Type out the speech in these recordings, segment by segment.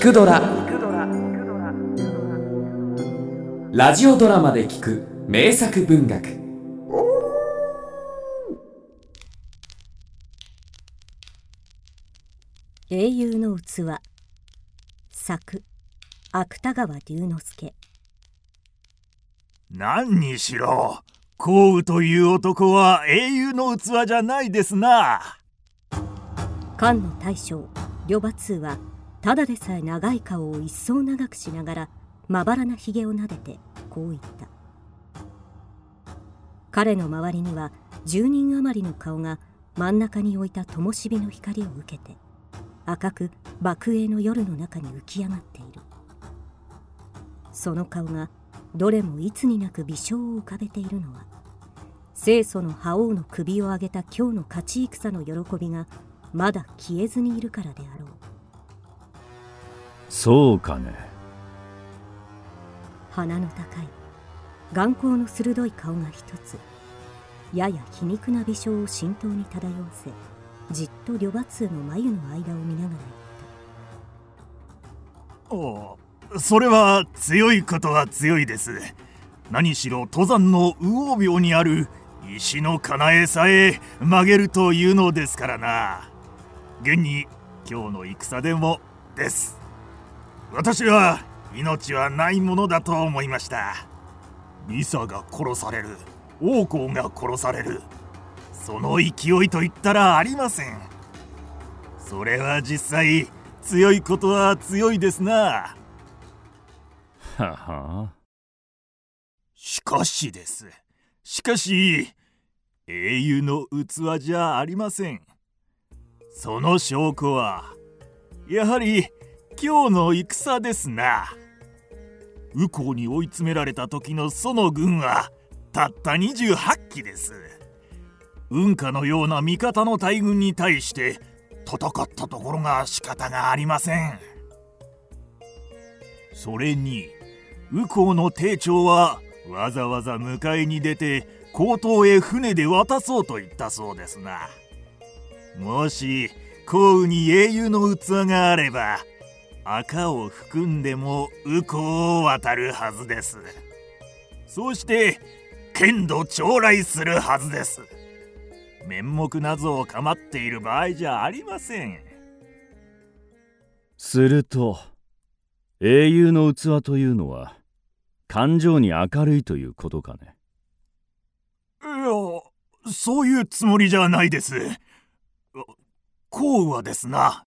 聞くドラ」ラジオドラマで聞く名作文学。英雄の器。作。芥川龍之介。何にしろ項羽という男は英雄の器じゃないですな。漢の大将呂馬通はただでさえ長い顔を一層長くしながらまばらなひげをなでてこう言った。彼の周りには10人余りの顔が真ん中に置いた灯火の光を受けて赤く爆影の夜の中に浮き上がっている。その顔がどれもいつになく微笑を浮かべているのは清楚の覇王の首を上げた今日の勝ち戦の喜びがまだ消えずにいるからであろうそうかね。鼻の高い眼光の鋭い顔が一つ。やや皮肉な微笑を浸透に漂わせじっと呂馬通の眉の間を見ながら言った。おそれは強いことは強いです。何しろ登山の魚病にある石のかなえさえ曲げるというのですからな。現に今日の戦でもです私は命はないものだと思いました。リサが殺される。王侯が殺される。その勢いと言ったらありません。それは実際強いことは強いですな。はは。しかしです。しかし英雄の器じゃありません。その証拠はやはり今日の戦ですな。右近に追い詰められた時のその軍はたった28機です。雲下のような味方の大軍に対して戦ったところが仕方がありません。それに右近の艇長はわざわざ迎えに出て江東へ船で渡そうと言ったそうですな。もし項羽に英雄の器があれば赤を含んでも右近を渡るはずです。そうして剣道将来するはずです。面目謎を構っている場合じゃありません。すると英雄の器というのは感情に明るいということかね。いやそういうつもりじゃないです。項羽はですな。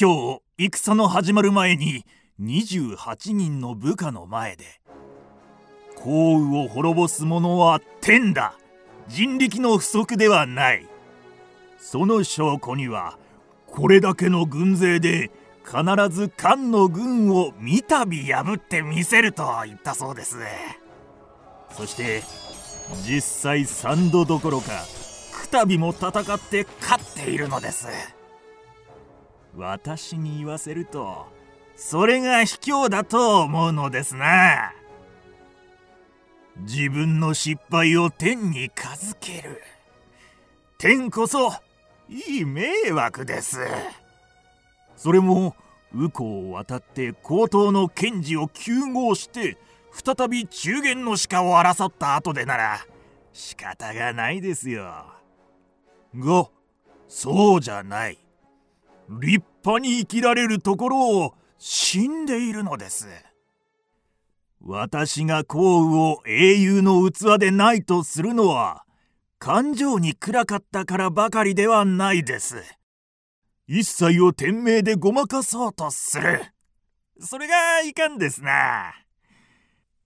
今日戦の始まる前に28人の部下の前で項羽を滅ぼす者は天だ。人力の不足ではない。その証拠にはこれだけの軍勢で必ず漢の軍を三度破ってみせると言ったそうです。そして実際3度どころかくたびも戦って勝っているのです。私に言わせるとそれが卑怯だと思うのですな。自分の失敗を天にかずける。天こそいい迷惑です。それも右近を渡って高等の検事を救合して再び中元の鹿を争った後でなら仕方がないですよ。がそうじゃない。立派に生きられるところを死んでいるのです。私が項羽を英雄の器でないとするのは感情に暗かったからばかりではないです。一切を天命でごまかそうとする。それがいかんですな。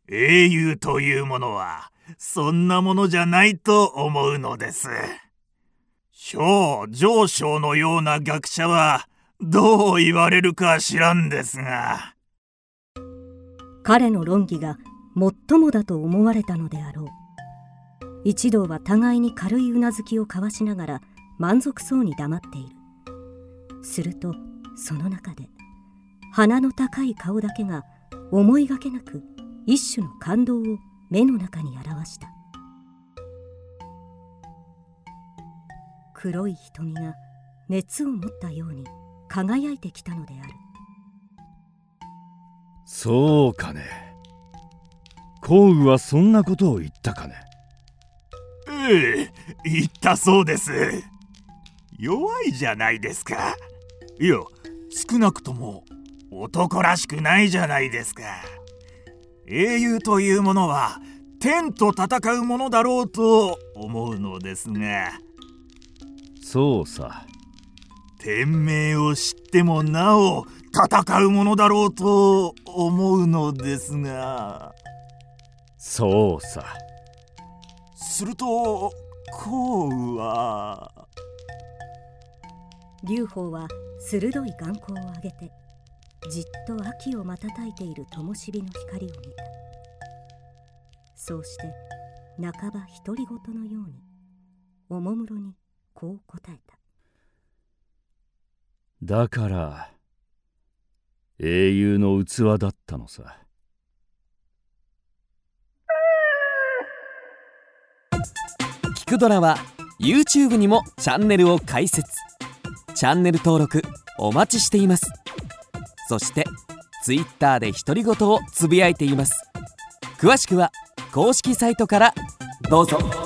英雄というものはそんなものじゃないと思うのです。表上昇のような学者はどう言われるか知らんですが。彼の論議が最もだと思われたのであろう。一同は互いに軽いうなずきを交わしながら満足そうに黙っている。するとその中で鼻の高い顔だけが思いがけなく一種の感動を目の中に表した。黒い瞳が熱を持ったように輝いてきたのである。そうかね。項羽はそんなことを言ったかね。ええ言ったそうです。弱いじゃないですか。いや少なくとも男らしくないじゃないですか。英雄というものは天と戦うものだろうと思うのですがそうさ。天命を知ってもなお戦うものだろうと思うのですが。そうさ。すると項羽は。劉邦は鋭い眼光を上げてじっと秋を瞬いている灯火の光を見た。そうして半ば独り言のようにおもむろにこう答えた。だから英雄の器だったのさ。聞くドラは YouTube にもチャンネルを開設。チャンネル登録お待ちしています。そして Twitter で独り言をつぶやいています。詳しくは公式サイトからどうぞ